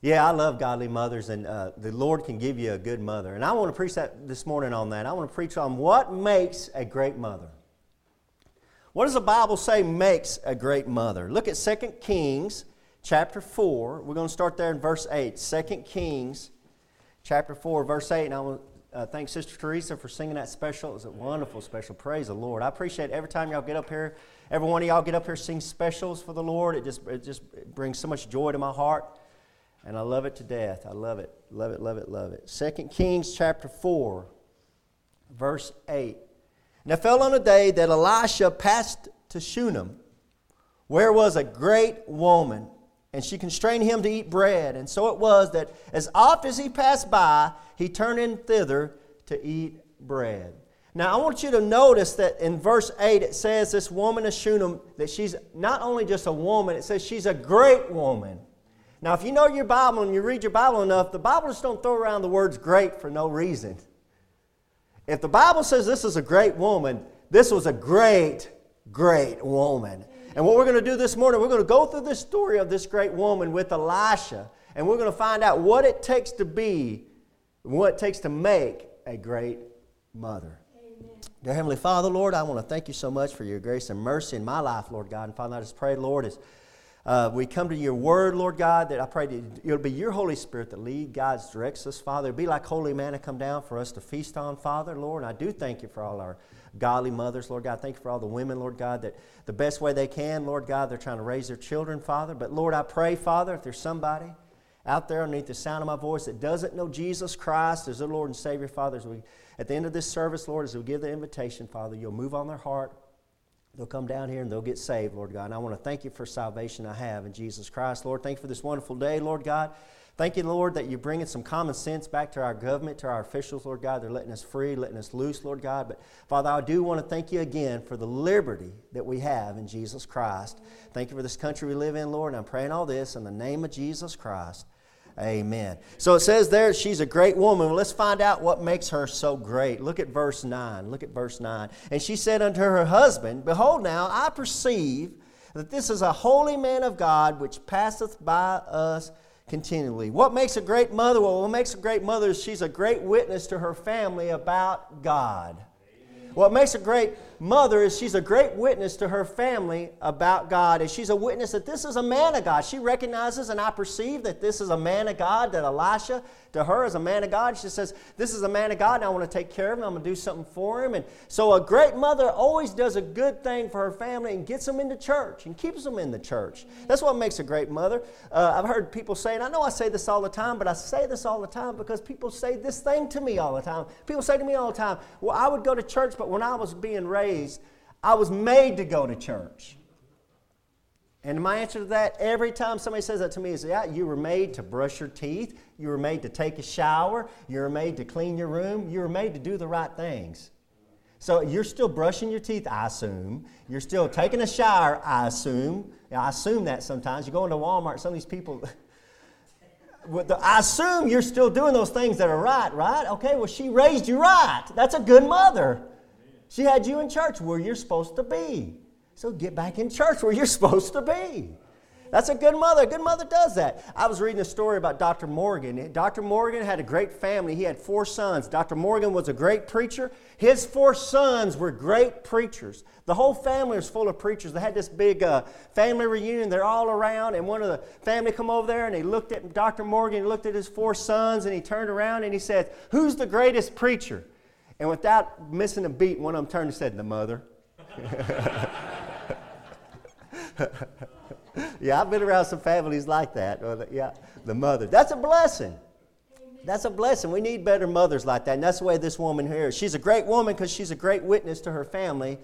Yeah, I love godly mothers, and uh, the Lord can give you a good mother. And I want to preach that this morning on that. I want to preach on what makes a great mother. What does the Bible say makes a great mother? Look at 2 Kings chapter 4. We're going to start there in verse 8. 2 Kings chapter 4, verse 8. And I want to uh, thank Sister Teresa for singing that special. It was a wonderful special. Praise the Lord. I appreciate every time y'all get up here, every one of y'all get up here sing specials for the Lord. It just, it just brings so much joy to my heart. And I love it to death. I love it. Love it, love it, love it. 2 Kings chapter 4, verse 8. Now fell on a day that Elisha passed to Shunem, where was a great woman, and she constrained him to eat bread. And so it was that as oft as he passed by, he turned in thither to eat bread. Now, I want you to notice that in verse 8 it says this woman of Shunem, that she's not only just a woman, it says she's a great woman. Now, if you know your Bible and you read your Bible enough, the Bible just don't throw around the words great for no reason. If the Bible says this is a great woman, this was a great, great woman. And what we're going to do this morning, we're going to go through the story of this great woman with Elisha, and we're going to find out what it takes to be, what it takes to make a great mother. Amen. Dear Heavenly Father, Lord, I want to thank you so much for your grace and mercy in my life, Lord God. And Father, I just pray, Lord, as uh, we come to your word, Lord God, that I pray that it'll be your Holy Spirit that lead, guides, directs us, Father. It'll be like holy manna come down for us to feast on, Father, Lord. And I do thank you for all our godly mothers, Lord God. Thank you for all the women, Lord God, that the best way they can, Lord God, they're trying to raise their children, Father. But Lord, I pray, Father, if there's somebody out there underneath the sound of my voice that doesn't know Jesus Christ as their Lord and Savior, Father, as we, at the end of this service, Lord, as we give the invitation, Father, you'll move on their heart They'll come down here and they'll get saved, Lord God. And I want to thank you for salvation I have in Jesus Christ. Lord, thank you for this wonderful day, Lord God. Thank you, Lord, that you're bringing some common sense back to our government, to our officials, Lord God. They're letting us free, letting us loose, Lord God. But Father, I do want to thank you again for the liberty that we have in Jesus Christ. Thank you for this country we live in, Lord. And I'm praying all this in the name of Jesus Christ. Amen. So it says there she's a great woman. Well, let's find out what makes her so great. Look at verse 9. Look at verse 9. And she said unto her husband, Behold, now I perceive that this is a holy man of God which passeth by us continually. What makes a great mother? Well, what makes a great mother is she's a great witness to her family about God. What makes a great mother is she's a great witness to her family about God. And she's a witness that this is a man of God. She recognizes and I perceive that this is a man of God, that Elisha to her is a man of God. She says, This is a man of God, and I want to take care of him. I'm going to do something for him. And so a great mother always does a good thing for her family and gets them into church and keeps them in the church. That's what makes a great mother. Uh, I've heard people say, and I know I say this all the time, but I say this all the time because people say this thing to me all the time. People say to me all the time, Well, I would go to church, but when I was being raised, I was made to go to church. And my answer to that, every time somebody says that to me, is yeah, you were made to brush your teeth, you were made to take a shower, you were made to clean your room, you were made to do the right things. So you're still brushing your teeth, I assume. You're still taking a shower, I assume. I assume that sometimes. You go into Walmart, some of these people, I assume you're still doing those things that are right, right? Okay, well, she raised you right. That's a good mother. She had you in church where you're supposed to be. So get back in church where you're supposed to be. That's a good mother. A good mother does that. I was reading a story about Dr. Morgan. Dr. Morgan had a great family. He had four sons. Dr. Morgan was a great preacher. His four sons were great preachers. The whole family was full of preachers. They had this big uh, family reunion. They're all around, and one of the family come over there and he looked at Dr. Morgan. He looked at his four sons, and he turned around and he said, "Who's the greatest preacher?" And without missing a beat, one of them turned and said, The mother. yeah, I've been around some families like that. Yeah, the mother. That's a blessing. That's a blessing. We need better mothers like that. And that's the way this woman here is. She's a great woman because she's a great witness to her family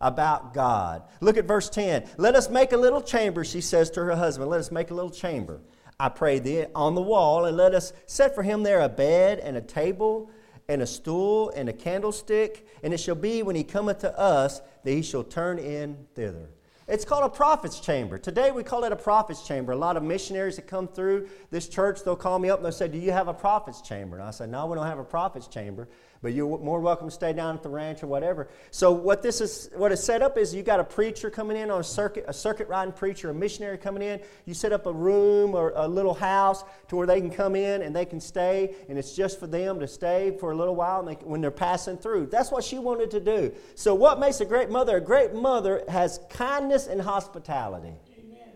about God. Look at verse 10. Let us make a little chamber, she says to her husband. Let us make a little chamber. I pray thee on the wall, and let us set for him there a bed and a table and a stool and a candlestick, and it shall be when he cometh to us that he shall turn in thither. It's called a prophet's chamber. Today we call it a prophet's chamber. A lot of missionaries that come through this church, they'll call me up and they'll say, Do you have a prophet's chamber? And I say, No, we don't have a prophet's chamber. But you're more welcome to stay down at the ranch or whatever. So what this is, what is set up is you got a preacher coming in on a circuit, a circuit riding preacher, a missionary coming in. You set up a room or a little house to where they can come in and they can stay, and it's just for them to stay for a little while and they, when they're passing through. That's what she wanted to do. So what makes a great mother? A great mother has kindness and hospitality. Amen.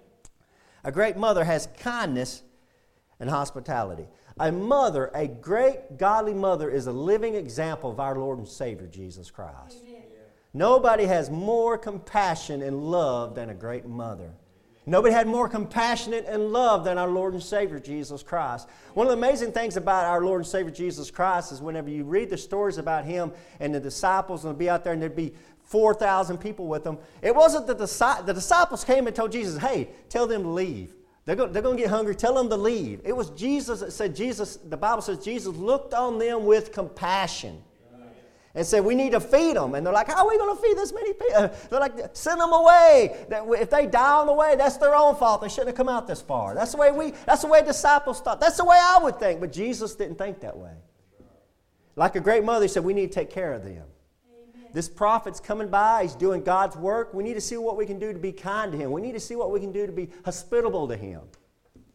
A great mother has kindness and hospitality. A mother, a great godly mother, is a living example of our Lord and Savior, Jesus Christ. Amen. Nobody has more compassion and love than a great mother. Nobody had more compassionate and love than our Lord and Savior, Jesus Christ. One of the amazing things about our Lord and Savior, Jesus Christ, is whenever you read the stories about Him and the disciples, and be out there and there'd be 4,000 people with them, it wasn't that the, the disciples came and told Jesus, hey, tell them to leave. They're going, they're going to get hungry. Tell them to leave. It was Jesus that said, Jesus, the Bible says Jesus looked on them with compassion and said, We need to feed them. And they're like, How are we going to feed this many people? Uh, they're like, Send them away. If they die on the way, that's their own fault. They shouldn't have come out this far. That's the way we, that's the way disciples thought. That's the way I would think. But Jesus didn't think that way. Like a great mother, he said, We need to take care of them. This prophet's coming by, he's doing God's work. We need to see what we can do to be kind to him. We need to see what we can do to be hospitable to him.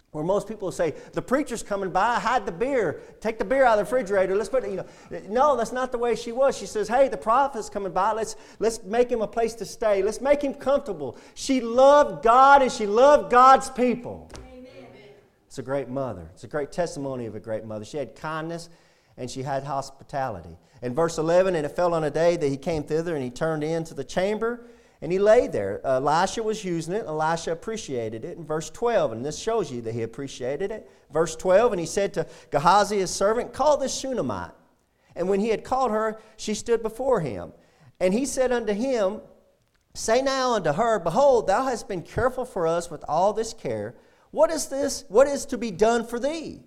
Where most people say, the preacher's coming by, hide the beer, take the beer out of the refrigerator, let's put it, you know. No, that's not the way she was. She says, hey, the prophet's coming by, let's, let's make him a place to stay, let's make him comfortable. She loved God and she loved God's people. Amen. It's a great mother. It's a great testimony of a great mother. She had kindness and she had hospitality. In verse 11, and it fell on a day that he came thither and he turned into the chamber and he lay there. Elisha was using it. Elisha appreciated it. In verse 12, and this shows you that he appreciated it. Verse 12, and he said to Gehazi, his servant, Call this Shunammite. And when he had called her, she stood before him. And he said unto him, Say now unto her, Behold, thou hast been careful for us with all this care. What is this? What is to be done for thee?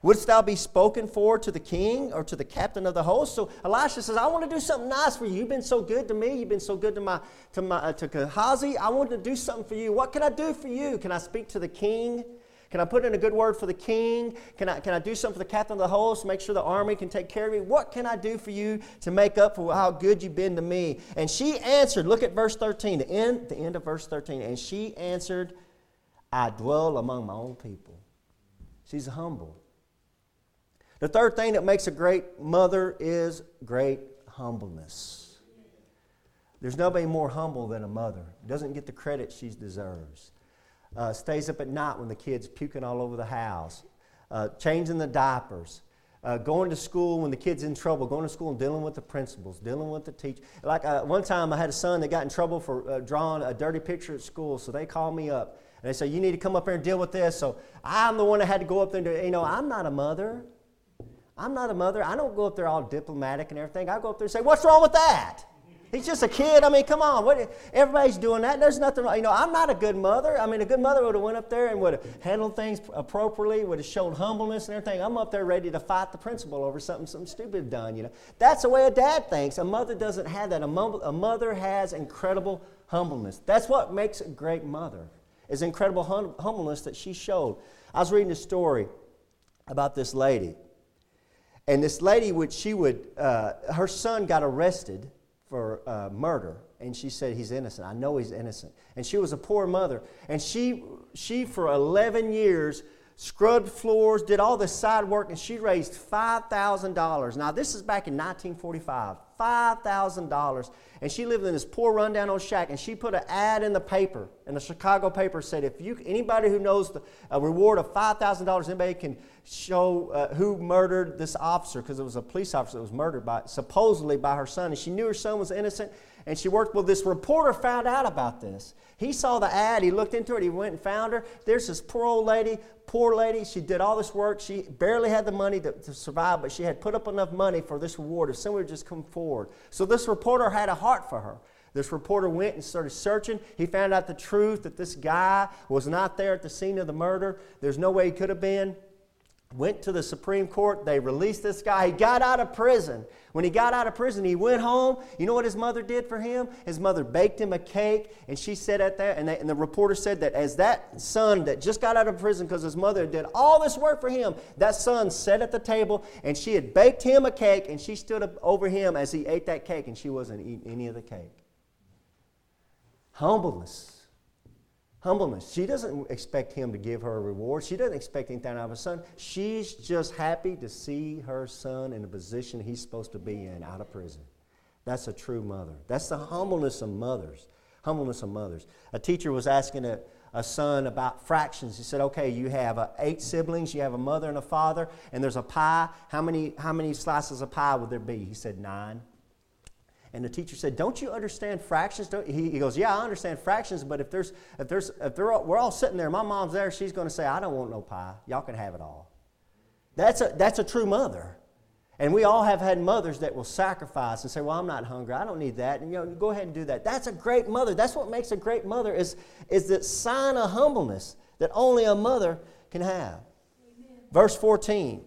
Wouldst thou be spoken for to the king or to the captain of the host? So Elisha says, I want to do something nice for you. You've been so good to me. You've been so good to my to my uh, to Gehazi. I want to do something for you. What can I do for you? Can I speak to the king? Can I put in a good word for the king? Can I, can I do something for the captain of the host? Make sure the army can take care of me? What can I do for you to make up for how good you've been to me? And she answered, look at verse 13, the end, the end of verse 13. And she answered, I dwell among my own people. She's humble. The third thing that makes a great mother is great humbleness. There's nobody more humble than a mother. Doesn't get the credit she deserves. Uh, stays up at night when the kids puking all over the house. Uh, changing the diapers. Uh, going to school when the kid's in trouble, going to school and dealing with the principals, dealing with the teacher. Like uh, one time, I had a son that got in trouble for uh, drawing a dirty picture at school, so they called me up and they said, "You need to come up here and deal with this." So I'm the one that had to go up there and. You know, I'm not a mother. I'm not a mother. I don't go up there all diplomatic and everything. I go up there and say, What's wrong with that? He's just a kid. I mean, come on. What, everybody's doing that. There's nothing wrong. You know, I'm not a good mother. I mean, a good mother would have went up there and would have handled things appropriately, would have showed humbleness and everything. I'm up there ready to fight the principal over something, something stupid done, you know. That's the way a dad thinks. A mother doesn't have that. A, a mother has incredible humbleness. That's what makes a great mother, is incredible hum- humbleness that she showed. I was reading a story about this lady and this lady would, she would, uh, her son got arrested for uh, murder. And she said, he's innocent. I know he's innocent. And she was a poor mother. And she, she for 11 years, scrubbed floors, did all this side work, and she raised $5,000. Now, this is back in 1945. $5,000. And she lived in this poor, rundown old shack, and she put an ad in the paper, and the Chicago paper said, if you, anybody who knows the, a reward of $5,000, anybody can show uh, who murdered this officer, because it was a police officer that was murdered by, supposedly by her son, and she knew her son was innocent, and she worked, well, this reporter found out about this. He saw the ad, he looked into it, he went and found her. There's this poor old lady, poor lady. She did all this work. She barely had the money to, to survive, but she had put up enough money for this reward if someone would just come forward. So this reporter had a heart for her. This reporter went and started searching. He found out the truth that this guy was not there at the scene of the murder. There's no way he could have been. went to the Supreme Court. They released this guy. He got out of prison. When he got out of prison, he went home. You know what his mother did for him? His mother baked him a cake, and she said at that, and, they, and the reporter said that as that son that just got out of prison because his mother did all this work for him, that son sat at the table, and she had baked him a cake, and she stood up over him as he ate that cake, and she wasn't eating any of the cake. Humbleness Humbleness. She doesn't expect him to give her a reward. She doesn't expect anything out of her son. She's just happy to see her son in the position he's supposed to be in out of prison. That's a true mother. That's the humbleness of mothers. Humbleness of mothers. A teacher was asking a, a son about fractions. He said, "Okay, you have uh, eight siblings. You have a mother and a father, and there's a pie. How many how many slices of pie would there be?" He said, nine. And the teacher said, "Don't you understand fractions?" Don't, he, he, goes, "Yeah, I understand fractions, but if there's if there's if they're all, we're all sitting there, my mom's there, she's going to say, "I don't want no pie. Y'all can have it all." That's a that's a true mother. And we all have had mothers that will sacrifice and say, "Well, I'm not hungry. I don't need that." And you know, go ahead and do that. That's a great mother. That's what makes a great mother is is that sign of humbleness that only a mother can have. Amen. Verse 14.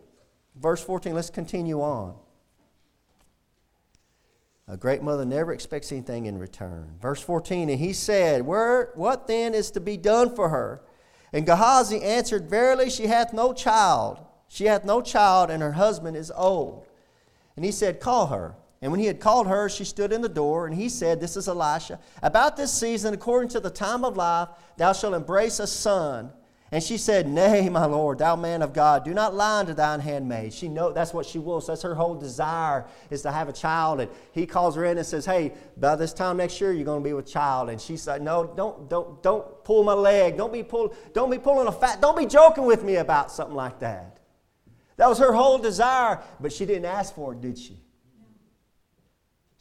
Verse 14. Let's continue on. A great mother never expects anything in return. Verse 14, and he said, Where, What then is to be done for her? And Gehazi answered, Verily she hath no child. She hath no child, and her husband is old. And he said, Call her. And when he had called her, she stood in the door, and he said, This is Elisha. About this season, according to the time of life, thou shalt embrace a son. And she said, Nay, my Lord, thou man of God, do not lie unto thine handmaid. She know that's what she wants. That's her whole desire is to have a child. And he calls her in and says, Hey, by this time next year you're going to be with child. And she said, No, don't, don't, don't pull my leg. Don't be pull, don't be pulling a fat. Don't be joking with me about something like that. That was her whole desire, but she didn't ask for it, did she?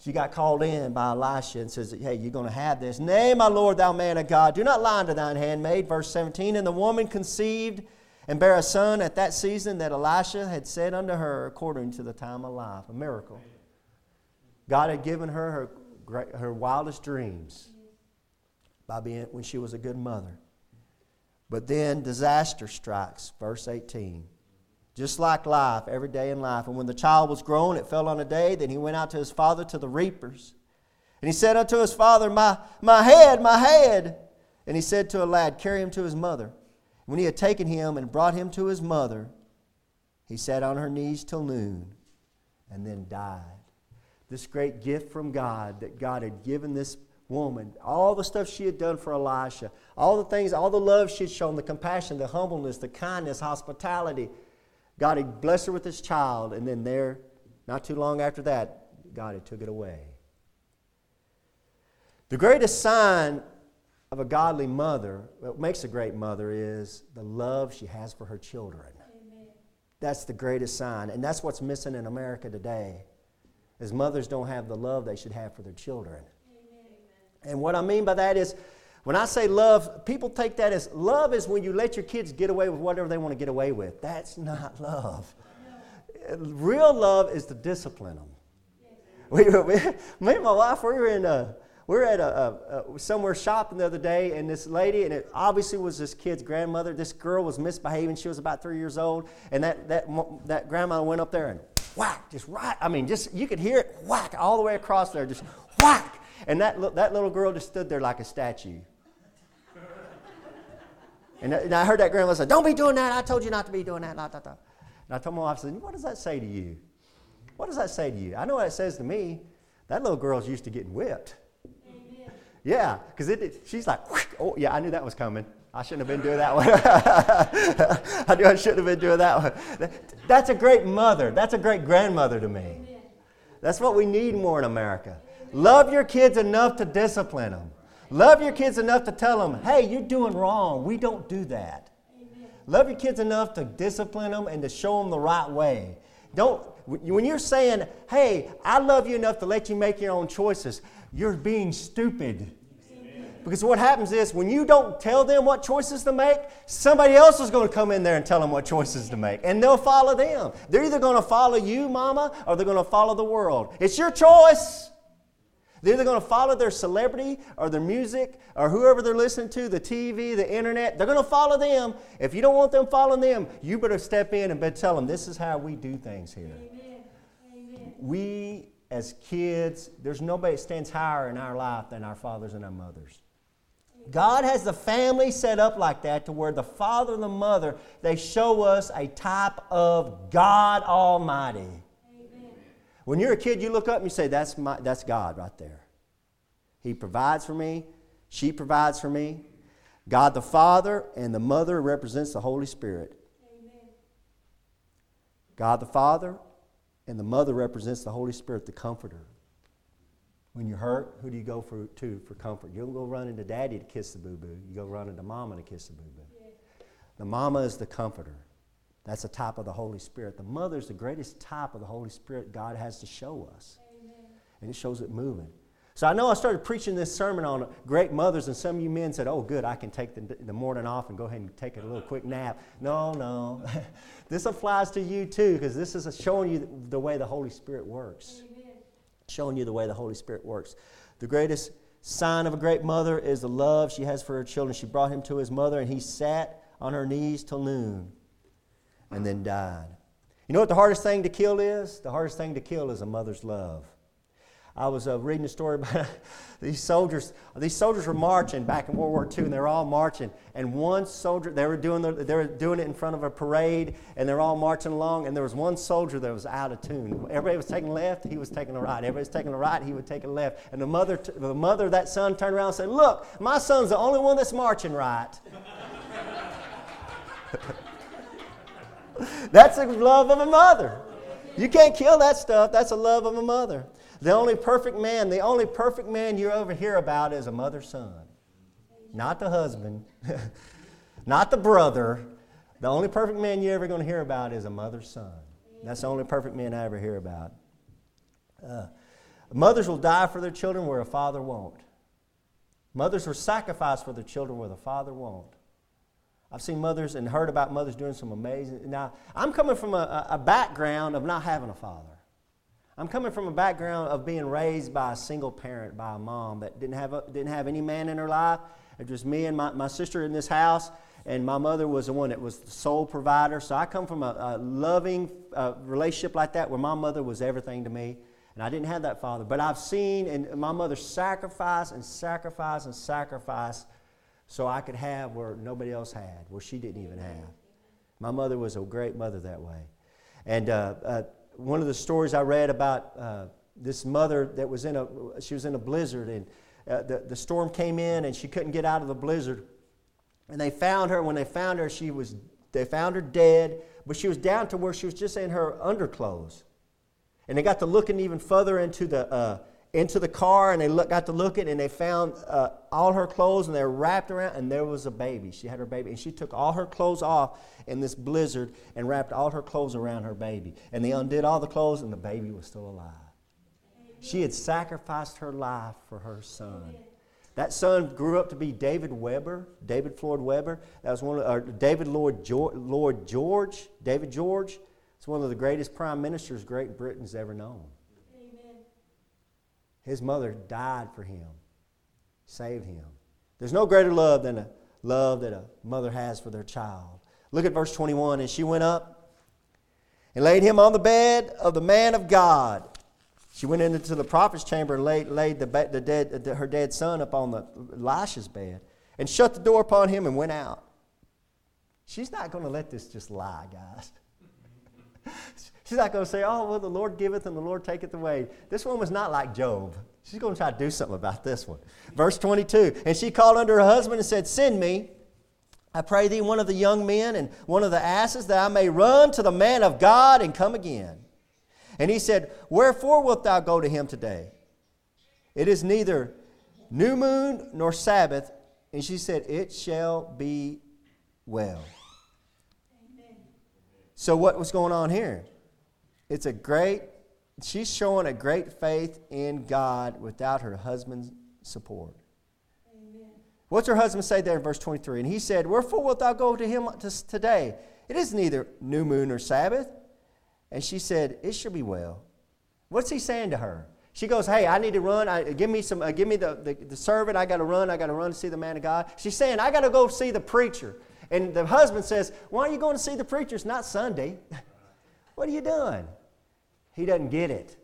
She got called in by Elisha and says, Hey, you're going to have this. Nay, my Lord, thou man of God, do not lie unto thine handmaid. Verse 17 And the woman conceived and bare a son at that season that Elisha had said unto her according to the time of life. A miracle. God had given her her, her wildest dreams by being when she was a good mother. But then disaster strikes. Verse 18 just like life, every day in life. And when the child was grown, it fell on a day. Then he went out to his father to the reapers. And he said unto his father, My, my head, my head. And he said to a lad, Carry him to his mother. When he had taken him and brought him to his mother, he sat on her knees till noon and then died. This great gift from God that God had given this woman, all the stuff she had done for Elisha, all the things, all the love she had shown, the compassion, the humbleness, the kindness, hospitality God had blessed her with this child, and then there, not too long after that, God had took it away. The greatest sign of a godly mother, what makes a great mother, is the love she has for her children. Amen. That's the greatest sign, and that's what's missing in America today. Is mothers don't have the love they should have for their children. Amen. And what I mean by that is when I say love, people take that as love is when you let your kids get away with whatever they want to get away with. That's not love. Real love is to discipline them. We, we, me and my wife, we were in a, we were at a, a, a, somewhere shopping the other day, and this lady, and it obviously was this kid's grandmother. This girl was misbehaving. She was about three years old, and that that that grandma went up there and whack, just right. I mean, just you could hear it whack all the way across there, just whack. And that that little girl just stood there like a statue. And, and I heard that grandma say, Don't be doing that. I told you not to be doing that. And I told my wife, I said, What does that say to you? What does that say to you? I know what it says to me. That little girl's used to getting whipped. Amen. Yeah, because it, she's like, oh, yeah, I knew that was coming. I shouldn't have been doing that one. I knew I shouldn't have been doing that one. That's a great mother. That's a great grandmother to me. That's what we need more in America. Love your kids enough to discipline them. Love your kids enough to tell them, hey, you're doing wrong. We don't do that. Amen. Love your kids enough to discipline them and to show them the right way. Don't, when you're saying, hey, I love you enough to let you make your own choices, you're being stupid. Because what happens is when you don't tell them what choices to make, somebody else is going to come in there and tell them what choices to make. And they'll follow them. They're either going to follow you, mama, or they're going to follow the world. It's your choice. They're either going to follow their celebrity or their music or whoever they're listening to, the TV, the internet. They're going to follow them. If you don't want them following them, you better step in and better tell them this is how we do things here. Amen. Amen. We, as kids, there's nobody that stands higher in our life than our fathers and our mothers. God has the family set up like that to where the father and the mother, they show us a type of God Almighty. When you're a kid, you look up and you say, that's, my, that's God right there. He provides for me. She provides for me. God the Father and the Mother represents the Holy Spirit. Amen. God the Father and the Mother represents the Holy Spirit, the Comforter. When you're hurt, who do you go for, to for comfort? You don't go running to daddy to kiss the boo boo. You go running to mama to kiss the boo boo. Yeah. The mama is the comforter. That's a type of the Holy Spirit. The mother is the greatest type of the Holy Spirit God has to show us. Amen. And it shows it moving. So I know I started preaching this sermon on great mothers, and some of you men said, Oh, good, I can take the, the morning off and go ahead and take a little quick nap. No, no. this applies to you too, because this is showing you the way the Holy Spirit works showing you the way the Holy Spirit works. The greatest sign of a great mother is the love she has for her children. She brought him to his mother, and he sat on her knees till noon and then died. You know what the hardest thing to kill is? The hardest thing to kill is a mother's love. I was uh, reading a story about these soldiers. These soldiers were marching back in World War II, and they were all marching. And one soldier, they were doing the, they were doing it in front of a parade, and they're all marching along. And there was one soldier that was out of tune. Everybody was taking left, he was taking the right. Everybody was taking the right, he would take a left. And the mother, the mother of that son turned around and said, "Look, my son's the only one that's marching right." that's the love of a mother. You can't kill that stuff. That's the love of a mother. The only perfect man, the only perfect man you ever hear about is a mother son. Not the husband, not the brother. The only perfect man you're ever going to hear about is a mother's son. That's the only perfect man I ever hear about. Uh, mothers will die for their children where a father won't. Mothers will sacrifice for their children where the father won't. I've seen mothers and heard about mothers doing some amazing. Now, I'm coming from a, a background of not having a father. I'm coming from a background of being raised by a single parent, by a mom that didn't have, a, didn't have any man in her life. It was me and my, my sister in this house, and my mother was the one that was the sole provider. So I come from a, a loving uh, relationship like that where my mother was everything to me. And I didn't have that father. But I've seen and my mother sacrifice and sacrifice and sacrifice so I could have where nobody else had, where she didn't even have. My mother was a great mother that way. And uh, uh, one of the stories I read about uh, this mother that was in a, she was in a blizzard and uh, the, the storm came in and she couldn't get out of the blizzard. And they found her. When they found her, she was, they found her dead, but she was down to where she was just in her underclothes. And they got to looking even further into the, uh, into the car and they look, got to looking and they found uh, all her clothes and they were wrapped around and there was a baby. She had her baby and she took all her clothes off in this blizzard and wrapped all her clothes around her baby. And they undid all the clothes and the baby was still alive. She had sacrificed her life for her son. That son grew up to be David Weber, David Floyd Weber. That was one of, or David Lloyd George, Lord George, David George. It's one of the greatest prime ministers Great Britain's ever known. His mother died for him, saved him. There's no greater love than a love that a mother has for their child. Look at verse 21. And she went up and laid him on the bed of the man of God. She went into the prophet's chamber and laid, laid the, the dead, the, her dead son upon the Elisha's bed and shut the door upon him and went out. She's not going to let this just lie, guys. She's not going to say, oh, well, the Lord giveth and the Lord taketh away. This woman's not like Job. She's going to try to do something about this one. Verse 22 And she called unto her husband and said, Send me, I pray thee, one of the young men and one of the asses, that I may run to the man of God and come again. And he said, Wherefore wilt thou go to him today? It is neither new moon nor Sabbath. And she said, It shall be well. Amen. So, what was going on here? It's a great, she's showing a great faith in God without her husband's support. Amen. What's her husband say there in verse 23? And he said, Wherefore wilt thou go to him today? It is neither new moon nor Sabbath. And she said, It shall be well. What's he saying to her? She goes, Hey, I need to run. I, give me, some, uh, give me the, the, the servant. I got to run. I got to run to see the man of God. She's saying, I got to go see the preacher. And the husband says, Why are you going to see the preacher? It's not Sunday. what are you doing? He doesn't get it.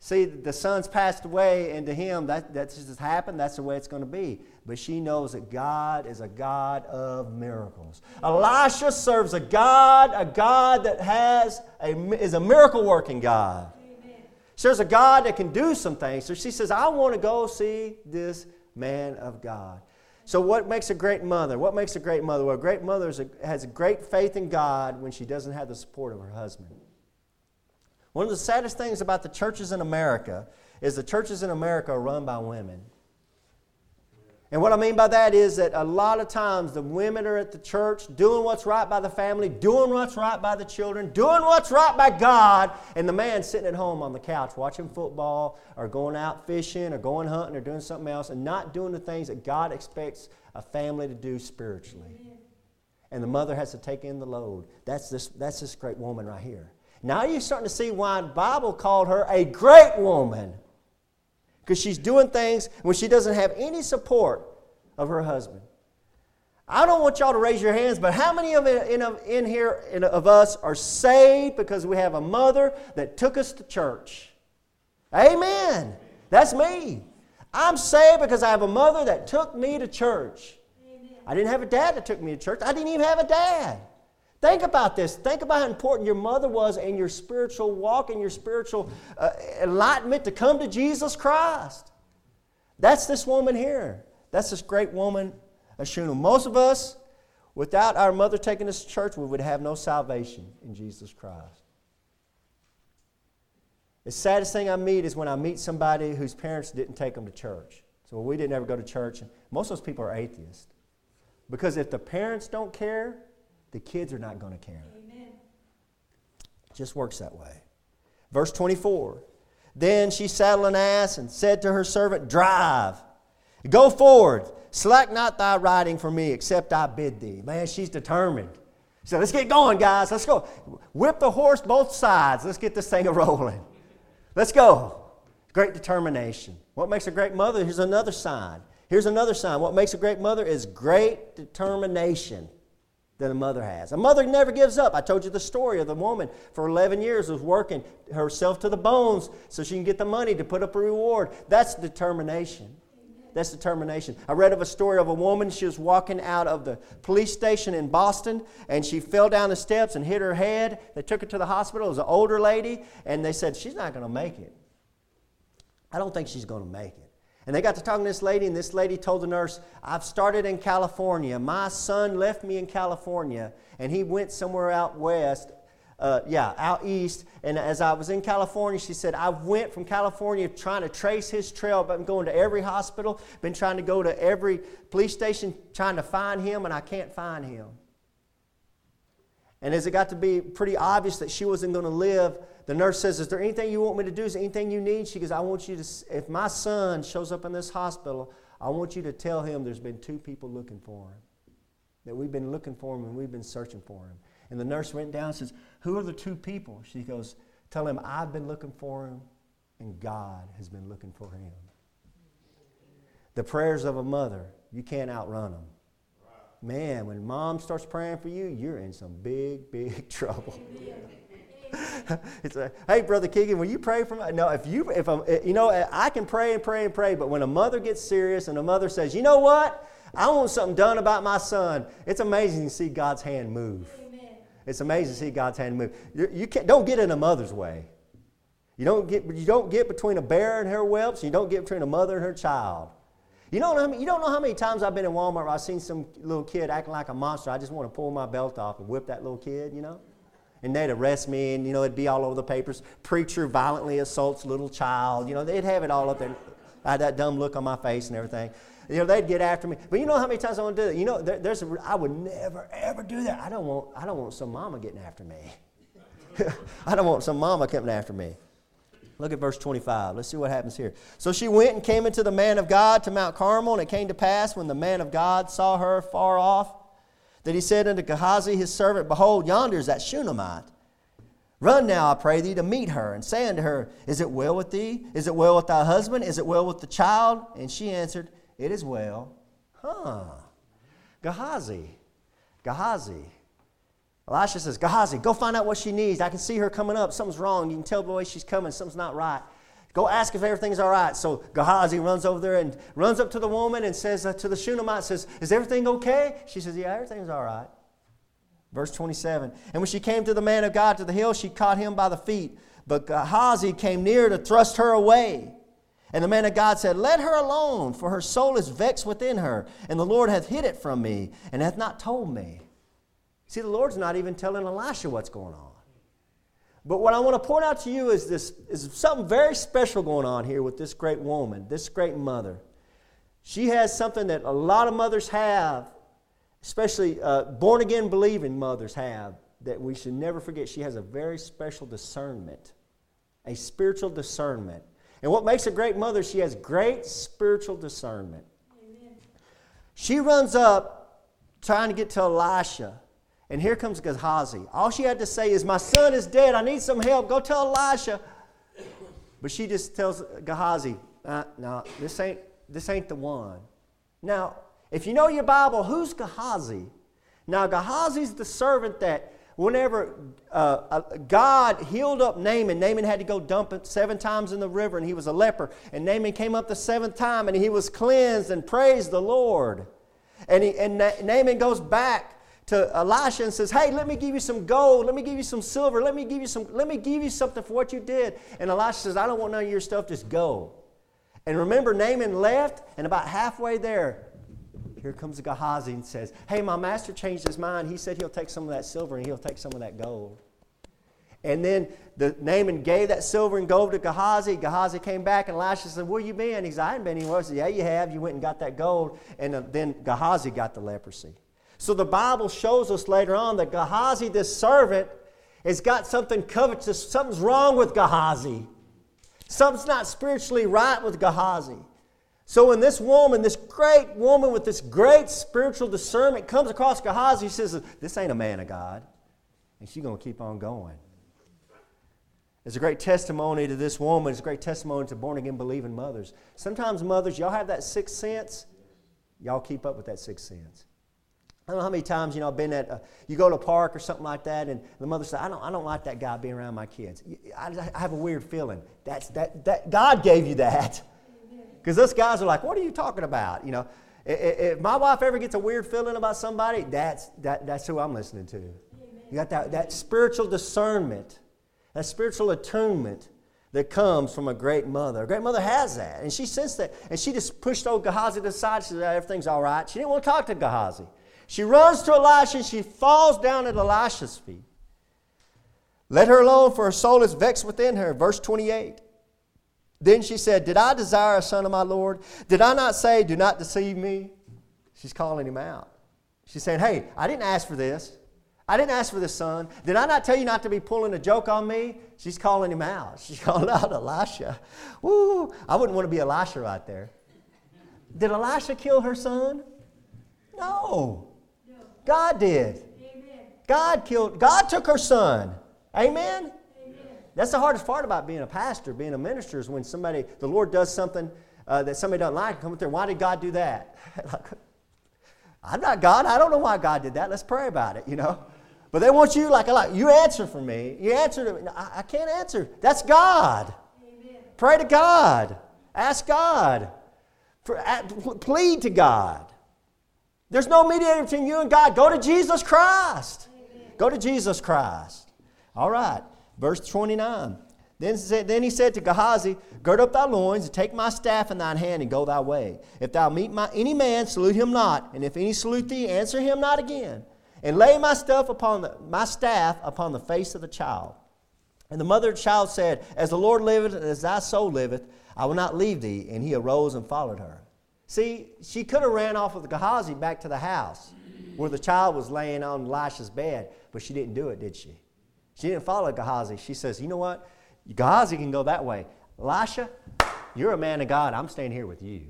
See, the son's passed away, and to him, that, that just happened. That's the way it's going to be. But she knows that God is a God of miracles. Elisha serves a God, a God that has a, is a miracle working God. There's a God that can do some things. So she says, I want to go see this man of God. So, what makes a great mother? What makes a great mother? Well, a great mother a, has a great faith in God when she doesn't have the support of her husband. One of the saddest things about the churches in America is the churches in America are run by women. And what I mean by that is that a lot of times the women are at the church doing what's right by the family, doing what's right by the children, doing what's right by God, and the man sitting at home on the couch watching football or going out fishing or going hunting or doing something else and not doing the things that God expects a family to do spiritually. And the mother has to take in the load. That's this, that's this great woman right here. Now you're starting to see why the Bible called her a great woman. Because she's doing things when she doesn't have any support of her husband. I don't want y'all to raise your hands, but how many of in, in here in, of us are saved because we have a mother that took us to church? Amen. That's me. I'm saved because I have a mother that took me to church. Amen. I didn't have a dad that took me to church. I didn't even have a dad. Think about this. Think about how important your mother was in your spiritual walk and your spiritual uh, enlightenment to come to Jesus Christ. That's this woman here. That's this great woman, Ashuna. Most of us, without our mother taking us to church, we would have no salvation in Jesus Christ. The saddest thing I meet is when I meet somebody whose parents didn't take them to church. So we didn't ever go to church. Most of those people are atheists. Because if the parents don't care, the kids are not going to care. Amen. It just works that way. Verse 24. Then she saddled an ass and said to her servant, Drive, go forward, slack not thy riding for me, except I bid thee. Man, she's determined. So let's get going, guys. Let's go. Whip the horse both sides. Let's get this thing a rolling. Let's go. Great determination. What makes a great mother? Here's another sign. Here's another sign. What makes a great mother is great determination that a mother has. A mother never gives up. I told you the story of the woman for 11 years was working herself to the bones so she can get the money to put up a reward. That's determination. That's determination. I read of a story of a woman. She was walking out of the police station in Boston and she fell down the steps and hit her head. They took her to the hospital. It was an older lady and they said, She's not going to make it. I don't think she's going to make it. And they got to talking to this lady, and this lady told the nurse, I've started in California. My son left me in California, and he went somewhere out west, uh, yeah, out east. And as I was in California, she said, I went from California trying to trace his trail, but I'm going to every hospital, been trying to go to every police station trying to find him, and I can't find him. And as it got to be pretty obvious that she wasn't going to live, the nurse says, Is there anything you want me to do? Is anything you need? She goes, I want you to, if my son shows up in this hospital, I want you to tell him there's been two people looking for him. That we've been looking for him and we've been searching for him. And the nurse went down and says, Who are the two people? She goes, Tell him I've been looking for him and God has been looking for him. The prayers of a mother, you can't outrun them. Man, when mom starts praying for you, you're in some big, big trouble. it's like, hey, brother Keegan, will you pray for me? No, if you, if I'm, eh, you know, eh, I can pray and pray and pray, but when a mother gets serious and a mother says, you know what, I want something done about my son, it's amazing to see God's hand move. Amen. It's amazing to see God's hand move. You, you can't, don't get in a mother's way. You don't get, you don't get between a bear and her whelps. You don't get between a mother and her child. You don't, know, you don't know how many times I've been in Walmart where I've seen some little kid acting like a monster. I just want to pull my belt off and whip that little kid, you know? And they'd arrest me, and you know it'd be all over the papers. Preacher violently assaults little child. You know they'd have it all up there. I had that dumb look on my face and everything. You know they'd get after me. But you know how many times I want to do that? You know there, there's a, I would never ever do that. I don't want I don't want some mama getting after me. I don't want some mama coming after me. Look at verse 25. Let's see what happens here. So she went and came into the man of God to Mount Carmel, and it came to pass when the man of God saw her far off that he said unto Gehazi his servant, Behold, yonder is that Shunammite, Run now, I pray thee, to meet her, and say unto her, Is it well with thee? Is it well with thy husband? Is it well with the child? And she answered, It is well. Huh. Gehazi. Gehazi. Elisha says, Gehazi, go find out what she needs. I can see her coming up. Something's wrong. You can tell the way she's coming. Something's not right. Go ask if everything's all right. So Gehazi runs over there and runs up to the woman and says uh, to the Shunammite, says, Is everything okay? She says, Yeah, everything's all right. Verse 27. And when she came to the man of God to the hill, she caught him by the feet. But Gehazi came near to thrust her away. And the man of God said, Let her alone, for her soul is vexed within her, and the Lord hath hid it from me, and hath not told me. See, the Lord's not even telling Elisha what's going on. But what I want to point out to you is this is something very special going on here with this great woman, this great mother. She has something that a lot of mothers have, especially uh, born again believing mothers have, that we should never forget. She has a very special discernment, a spiritual discernment. And what makes a great mother, she has great spiritual discernment. Amen. She runs up trying to get to Elisha. And here comes Gehazi. All she had to say is, My son is dead. I need some help. Go tell Elisha. But she just tells Gehazi, uh, No, this ain't, this ain't the one. Now, if you know your Bible, who's Gehazi? Now, Gehazi's the servant that whenever uh, God healed up Naaman, Naaman had to go dump it seven times in the river, and he was a leper. And Naaman came up the seventh time, and he was cleansed and praised the Lord. And, he, and Naaman goes back to Elisha and says, Hey, let me give you some gold, let me give you some silver, let me give you some, let me give you something for what you did. And Elisha says, I don't want none of your stuff, just go. And remember, Naaman left, and about halfway there, here comes Gehazi and says, Hey, my master changed his mind. He said he'll take some of that silver and he'll take some of that gold. And then the Naaman gave that silver and gold to Gehazi. Gehazi came back and Elisha said, Where you been? He said, I haven't been anywhere. He said, Yeah, you have. You went and got that gold. And then Gehazi got the leprosy. So the Bible shows us later on that Gehazi, this servant, has got something covetous. Something's wrong with Gehazi. Something's not spiritually right with Gehazi. So when this woman, this great woman with this great spiritual discernment comes across Gehazi, she says, This ain't a man of God. And she's going to keep on going. It's a great testimony to this woman. It's a great testimony to born again believing mothers. Sometimes mothers, y'all have that sixth sense. Y'all keep up with that sixth sense. I don't know how many times, you know, I've been at, a, you go to a park or something like that, and the mother said, I don't, I don't like that guy being around my kids. I, I have a weird feeling. That's, that, that, God gave you that. Because those guys are like, what are you talking about? You know, if, my wife ever gets a weird feeling about somebody, that's, that, that's who I'm listening to. You got that, that spiritual discernment, that spiritual attunement that comes from a great mother. A great mother has that. And she sensed that. And she just pushed old Gehazi to the side. She said, everything's all right. She didn't want to talk to Gehazi. She runs to Elisha and she falls down at Elisha's feet. Let her alone, for her soul is vexed within her. Verse 28. Then she said, Did I desire a son of my Lord? Did I not say, Do not deceive me? She's calling him out. She's saying, Hey, I didn't ask for this. I didn't ask for this son. Did I not tell you not to be pulling a joke on me? She's calling him out. She's calling out Elisha. Woo! I wouldn't want to be Elisha right there. Did Elisha kill her son? No. God did. Amen. God killed, God took her son. Amen? Amen? That's the hardest part about being a pastor, being a minister, is when somebody, the Lord does something uh, that somebody doesn't like, come up there, why did God do that? I'm not God. I don't know why God did that. Let's pray about it, you know. But they want you like, like you answer for me. You answer to me. I, I can't answer. That's God. Amen. Pray to God. Ask God. For, plead to God. There's no mediator between you and God. Go to Jesus Christ. Amen. Go to Jesus Christ. All right. Verse 29. Then, then he said to Gehazi, Gird up thy loins, and take my staff in thine hand, and go thy way. If thou meet my, any man, salute him not, and if any salute thee, answer him not again. And lay my stuff upon the, my staff upon the face of the child. And the mother of the child said, As the Lord liveth, and as thy soul liveth, I will not leave thee. And he arose and followed her. See, she could have ran off with Gehazi back to the house where the child was laying on Elisha's bed, but she didn't do it, did she? She didn't follow Gehazi. She says, You know what? Gehazi can go that way. Elisha, you're a man of God. I'm staying here with you.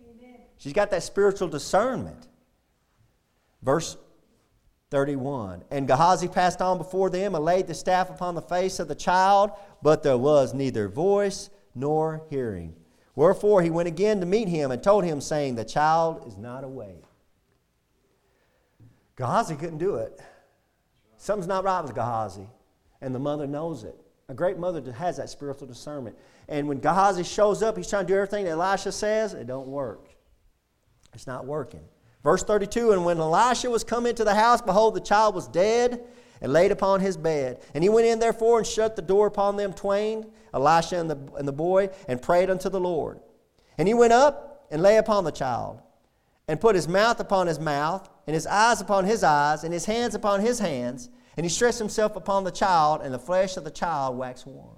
Amen. She's got that spiritual discernment. Verse 31. And Gehazi passed on before them and laid the staff upon the face of the child, but there was neither voice nor hearing. Wherefore he went again to meet him and told him, saying, The child is not awake. Gehazi couldn't do it. Something's not right with Gehazi, and the mother knows it. A great mother has that spiritual discernment. And when Gehazi shows up, he's trying to do everything that Elisha says, it don't work. It's not working. Verse 32 And when Elisha was come into the house, behold, the child was dead and laid upon his bed. And he went in therefore and shut the door upon them twain, Elisha and the, and the boy, and prayed unto the Lord. And he went up and lay upon the child, and put his mouth upon his mouth, and his eyes upon his eyes, and his hands upon his hands. And he stretched himself upon the child, and the flesh of the child waxed warm.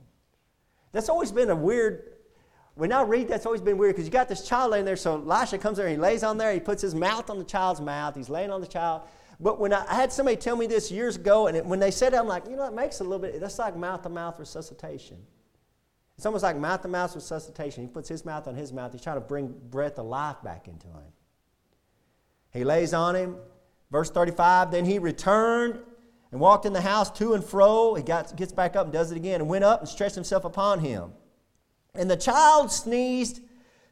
That's always been a weird when I read that's always been weird because you got this child laying there. So Elisha comes there he lays on there. He puts his mouth on the child's mouth. He's laying on the child. But when I, I had somebody tell me this years ago, and it, when they said it, I'm like, you know, it makes a little bit. That's like mouth to mouth resuscitation. It's almost like mouth to mouth resuscitation. He puts his mouth on his mouth. He's trying to bring breath of life back into him. He lays on him. Verse 35. Then he returned and walked in the house to and fro. He got, gets back up and does it again, and went up and stretched himself upon him. And the child sneezed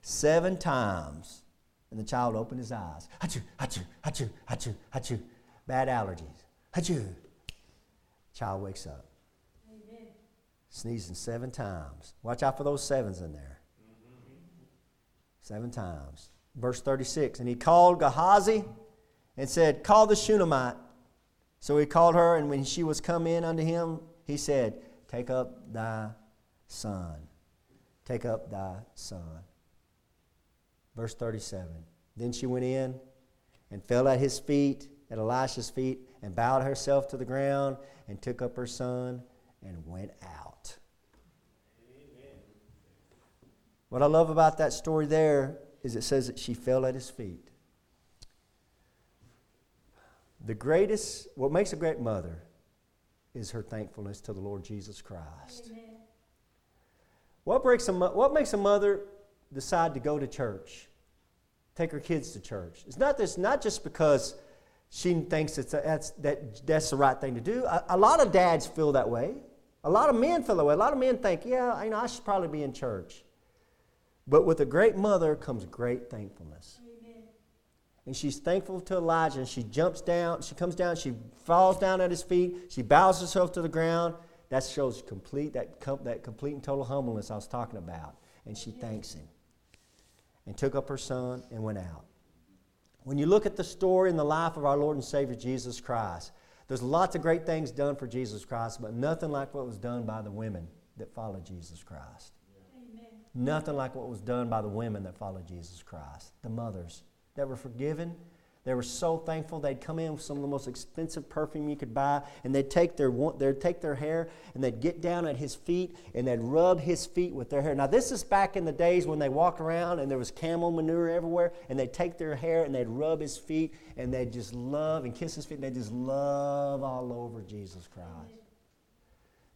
seven times. And the child opened his eyes. Achoo, achoo, achoo, achoo, achoo. Bad allergies. Achoo. Child wakes up. Amen. Sneezing seven times. Watch out for those sevens in there. Mm-hmm. Seven times. Verse 36 And he called Gehazi and said, Call the Shunammite. So he called her, and when she was come in unto him, he said, Take up thy son. Take up thy son. Verse 37. Then she went in and fell at his feet, at Elisha's feet, and bowed herself to the ground, and took up her son and went out. Amen. What I love about that story there is it says that she fell at his feet. The greatest, what makes a great mother is her thankfulness to the Lord Jesus Christ. Amen. What, breaks a, what makes a mother decide to go to church, take her kids to church? It's not, this, not just because she thinks it's a, that's, that, that's the right thing to do. A, a, lot of dads feel that way. A lot of men feel that way. A lot of men think, yeah, you know, I should probably be in church. But with a great mother comes great thankfulness. Amen. And she's thankful to Elijah, and she jumps down, she comes down, she falls down at his feet, she bows herself to the ground, that shows complete that, com- that complete and total humbleness I was talking about. And she thanks him. And took up her son and went out. When you look at the story in the life of our Lord and Savior Jesus Christ, there's lots of great things done for Jesus Christ, but nothing like what was done by the women that followed Jesus Christ. Amen. Nothing like what was done by the women that followed Jesus Christ. The mothers that were forgiven they were so thankful. They'd come in with some of the most expensive perfume you could buy, and they'd take their, they'd take their hair and they'd get down at his feet and they'd rub his feet with their hair. Now, this is back in the days when they walked around and there was camel manure everywhere, and they'd take their hair and they'd rub his feet and they'd just love and kiss his feet, and they'd just love all over Jesus Christ.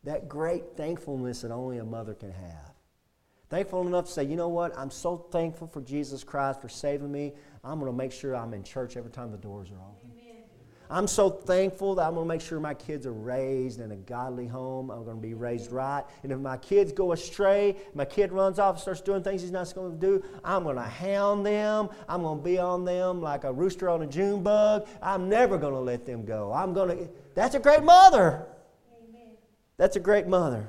That great thankfulness that only a mother can have. Thankful enough to say, you know what? I'm so thankful for Jesus Christ for saving me. I'm going to make sure I'm in church every time the doors are open. Amen. I'm so thankful that I'm going to make sure my kids are raised in a godly home. I'm going to be raised right. And if my kids go astray, my kid runs off and starts doing things he's not supposed to do, I'm going to hound them. I'm going to be on them like a rooster on a June bug. I'm never going to let them go. I'm going to. That's a great mother. Amen. That's a great mother.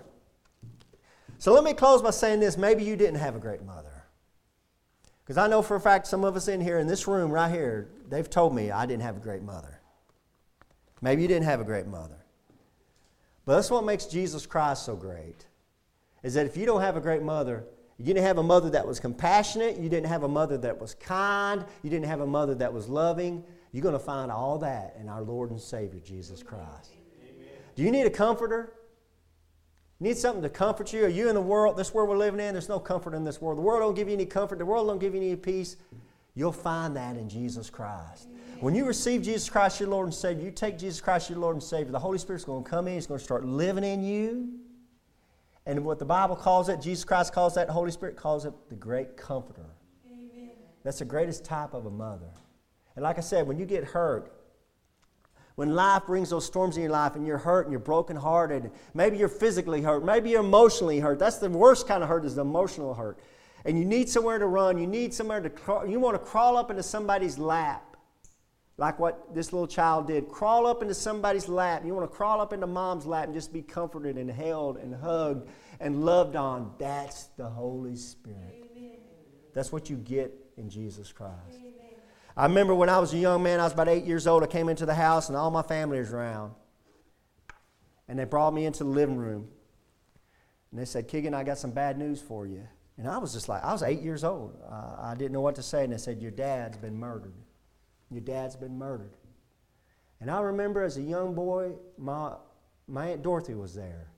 So let me close by saying this. Maybe you didn't have a great mother. Because I know for a fact some of us in here, in this room right here, they've told me I didn't have a great mother. Maybe you didn't have a great mother. But that's what makes Jesus Christ so great. Is that if you don't have a great mother, you didn't have a mother that was compassionate, you didn't have a mother that was kind, you didn't have a mother that was loving, you're going to find all that in our Lord and Savior, Jesus Christ. Amen. Do you need a comforter? Need something to comfort you? Are you in the world, this world we're living in? There's no comfort in this world. The world don't give you any comfort. The world don't give you any peace. You'll find that in Jesus Christ. When you receive Jesus Christ, your Lord and Savior, you take Jesus Christ, your Lord and Savior, the Holy Spirit's going to come in. He's going to start living in you. And what the Bible calls it, Jesus Christ calls that, the Holy Spirit calls it the great comforter. Amen. That's the greatest type of a mother. And like I said, when you get hurt, when life brings those storms in your life and you're hurt and you're brokenhearted, maybe you're physically hurt, maybe you're emotionally hurt. That's the worst kind of hurt is the emotional hurt. And you need somewhere to run, you need somewhere to crawl, you want to crawl up into somebody's lap. Like what this little child did. Crawl up into somebody's lap. You want to crawl up into mom's lap and just be comforted and held and hugged and loved on. That's the Holy Spirit. Amen. That's what you get in Jesus Christ. I remember when I was a young man, I was about eight years old, I came into the house and all my family was around. And they brought me into the living room. And they said, Keegan, I got some bad news for you. And I was just like, I was eight years old. Uh, I didn't know what to say. And they said, Your dad's been murdered. Your dad's been murdered. And I remember as a young boy, my, my Aunt Dorothy was there.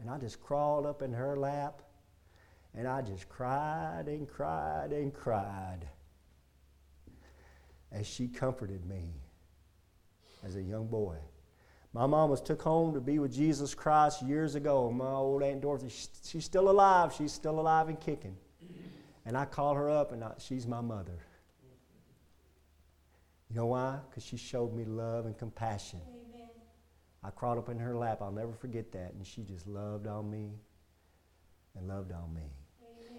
And I just crawled up in her lap. And I just cried and cried and cried as she comforted me as a young boy. My mom was took home to be with Jesus Christ years ago. My old Aunt Dorothy, she's still alive. She's still alive and kicking. And I call her up, and I, she's my mother. You know why? Because she showed me love and compassion. Amen. I crawled up in her lap. I'll never forget that. And she just loved on me and loved on me.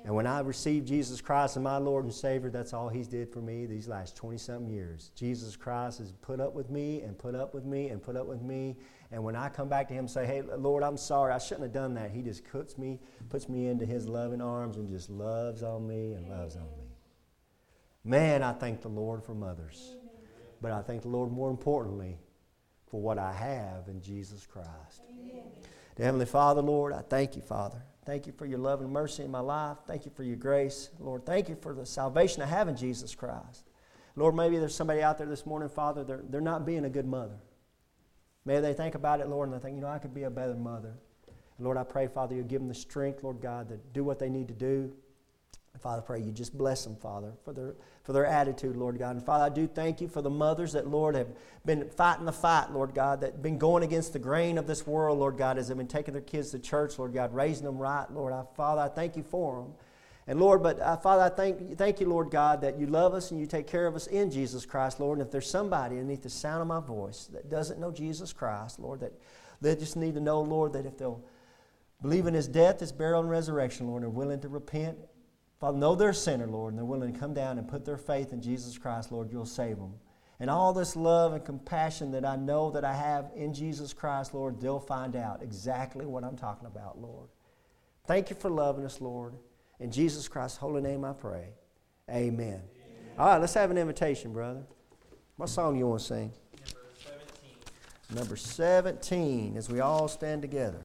And when I received Jesus Christ as my Lord and Savior, that's all He's did for me these last 20 something years. Jesus Christ has put up with me and put up with me and put up with me. And when I come back to Him and say, Hey, Lord, I'm sorry, I shouldn't have done that, He just puts me, puts me into His loving arms and just loves on me and loves on me. Man, I thank the Lord for mothers. But I thank the Lord more importantly for what I have in Jesus Christ. Amen. Heavenly Father, Lord, I thank you, Father. Thank you for your love and mercy in my life. Thank you for your grace. Lord, thank you for the salvation I have in Jesus Christ. Lord, maybe there's somebody out there this morning, Father, they're, they're not being a good mother. Maybe they think about it, Lord, and they think, you know, I could be a better mother. And Lord, I pray, Father, you give them the strength, Lord God, to do what they need to do. Father, I pray you just bless them, Father, for their, for their attitude, Lord God. And Father, I do thank you for the mothers that, Lord, have been fighting the fight, Lord God, that have been going against the grain of this world, Lord God, as they've been taking their kids to church, Lord God, raising them right, Lord. I, Father, I thank you for them. And Lord, but uh, Father, I thank, thank you, Lord God, that you love us and you take care of us in Jesus Christ, Lord. And if there's somebody underneath the sound of my voice that doesn't know Jesus Christ, Lord, that they just need to know, Lord, that if they'll believe in his death, his burial, and resurrection, Lord, and are willing to repent Father, know they're a sinner, Lord, and they're willing to come down and put their faith in Jesus Christ, Lord, you'll save them. And all this love and compassion that I know that I have in Jesus Christ, Lord, they'll find out exactly what I'm talking about, Lord. Thank you for loving us, Lord. In Jesus Christ's holy name I pray. Amen. Amen. All right, let's have an invitation, brother. What song you want to sing? Number 17. Number 17, as we all stand together.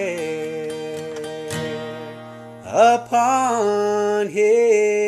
upon Him.